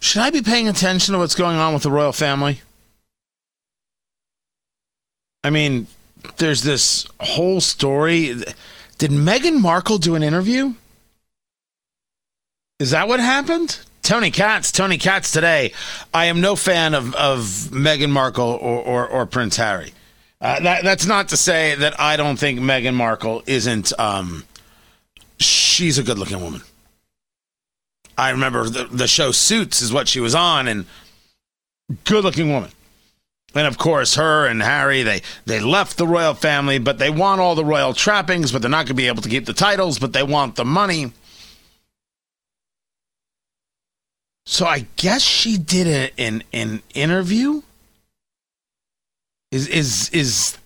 Should I be paying attention to what's going on with the royal family? I mean, there's this whole story. Did Meghan Markle do an interview? Is that what happened? Tony Katz, Tony Katz today. I am no fan of, of Meghan Markle or, or, or Prince Harry. Uh, that, that's not to say that I don't think Meghan Markle isn't. Um, she's a good looking woman. I remember the, the show Suits is what she was on, and good looking woman. And of course, her and Harry, they, they left the royal family, but they want all the royal trappings, but they're not going to be able to keep the titles, but they want the money. So I guess she did a, an, an interview. Is is is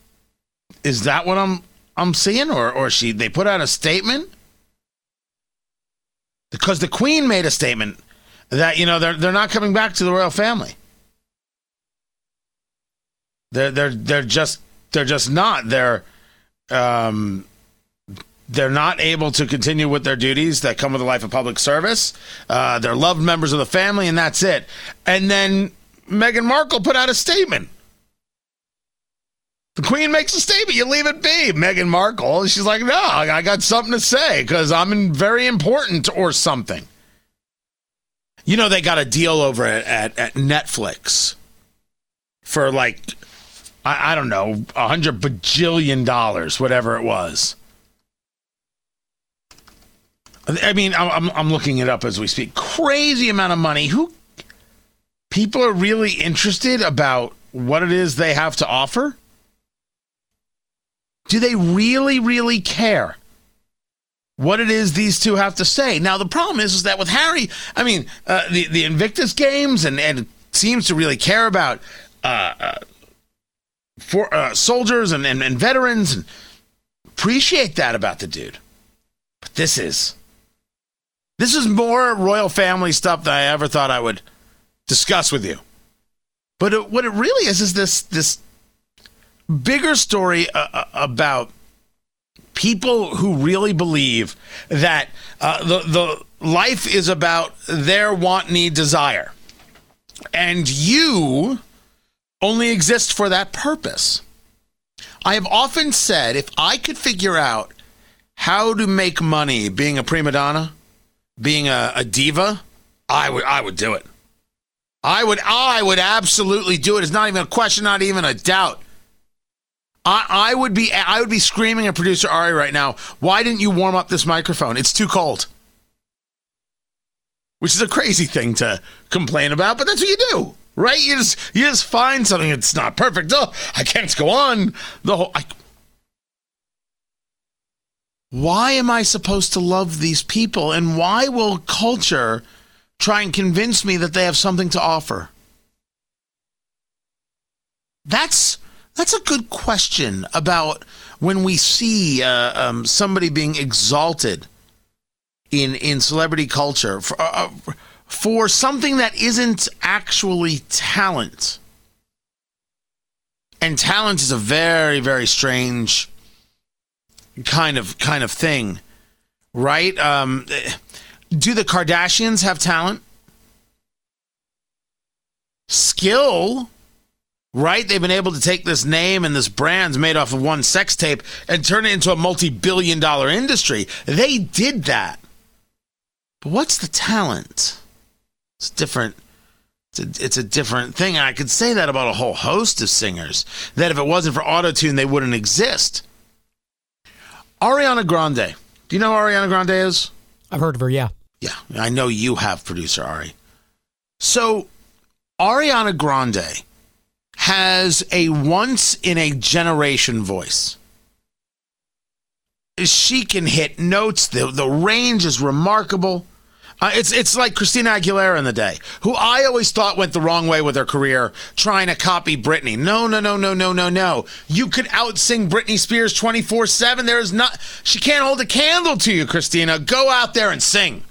is that what I'm I'm seeing, or or she they put out a statement? Because the Queen made a statement that you know they're they're not coming back to the royal family. They're they're they're just they're just not. They're um they're not able to continue with their duties that come with a life of public service. Uh, they're loved members of the family, and that's it. And then Meghan Markle put out a statement. The Queen makes a statement. You leave it be, Meghan Markle. She's like, no, I got something to say because I'm very important or something. You know, they got a deal over at, at, at Netflix for like I, I don't know, a hundred bajillion dollars, whatever it was. I mean, I'm, I'm looking it up as we speak. Crazy amount of money. Who people are really interested about what it is they have to offer? Do they really, really care what it is these two have to say? Now, the problem is, is that with Harry, I mean, uh, the the Invictus games and and seems to really care about uh, uh, for uh, soldiers and, and, and veterans and appreciate that about the dude. But this is this is more royal family stuff than I ever thought I would discuss with you. But it, what it really is is this this bigger story uh, uh about people who really believe that uh, the the life is about their want, need, desire, and you only exist for that purpose. I have often said if I could figure out how to make money being a prima donna, being a, a diva, I would I would do it. I would I would absolutely do it. It's not even a question, not even a doubt. I, I would be I would be screaming at producer Ari right now. Why didn't you warm up this microphone? It's too cold. Which is a crazy thing to complain about, but that's what you do right? You just you just find something that's not perfect. Oh, I can't go on the whole. I, why am I supposed to love these people, and why will culture try and convince me that they have something to offer? That's that's a good question about when we see uh, um, somebody being exalted in in celebrity culture. For, uh, uh for something that isn't actually talent. And talent is a very, very strange kind of kind of thing, right? Um, do the Kardashians have talent? Skill, right? They've been able to take this name and this brand's made off of one sex tape and turn it into a multi-billion dollar industry. They did that. But what's the talent? It's different. It's a, it's a different thing. And I could say that about a whole host of singers. That if it wasn't for autotune, they wouldn't exist. Ariana Grande. Do you know who Ariana Grande is? I've heard of her, yeah. Yeah, I know you have, producer Ari. So, Ariana Grande has a once in a generation voice. She can hit notes, the, the range is remarkable. Uh, it's it's like Christina Aguilera in the day, who I always thought went the wrong way with her career, trying to copy Britney. No, no, no, no, no, no, no. You could outsing Britney Spears twenty four seven. There is not. She can't hold a candle to you, Christina. Go out there and sing.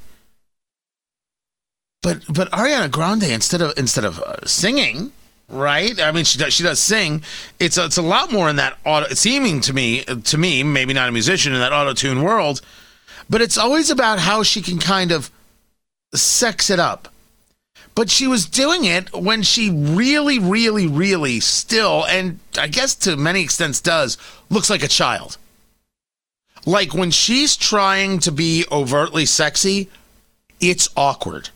But but Ariana Grande instead of instead of uh, singing, right? I mean, she does she does sing. It's a, it's a lot more in that auto. Seeming to me to me, maybe not a musician in that auto tune world, but it's always about how she can kind of sex it up. but she was doing it when she really, really, really still, and I guess to many extents does, looks like a child. Like when she's trying to be overtly sexy, it's awkward.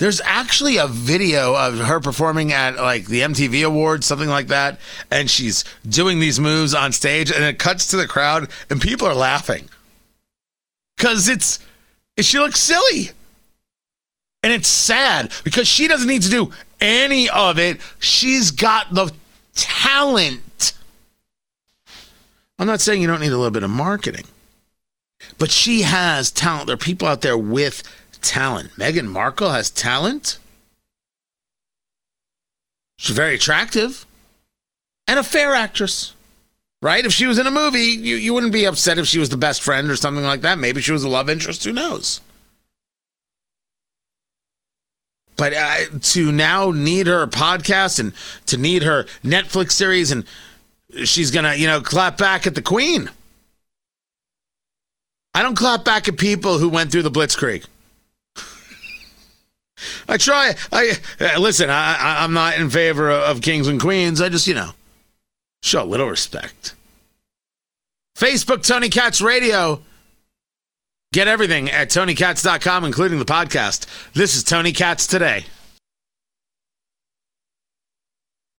There's actually a video of her performing at like the MTV Awards, something like that, and she's doing these moves on stage, and it cuts to the crowd, and people are laughing because it's she looks silly. And it's sad because she doesn't need to do any of it. She's got the talent. I'm not saying you don't need a little bit of marketing, but she has talent. There are people out there with talent. Meghan Markle has talent. She's very attractive and a fair actress, right? If she was in a movie, you, you wouldn't be upset if she was the best friend or something like that. Maybe she was a love interest. Who knows? But uh, to now need her podcast and to need her Netflix series, and she's gonna, you know, clap back at the Queen. I don't clap back at people who went through the Blitzkrieg. I try. I uh, listen. I, I, am not in favor of kings and queens. I just, you know, show a little respect. Facebook, Tony Katz Radio. Get everything at TonyKatz.com, including the podcast. This is Tony Katz today.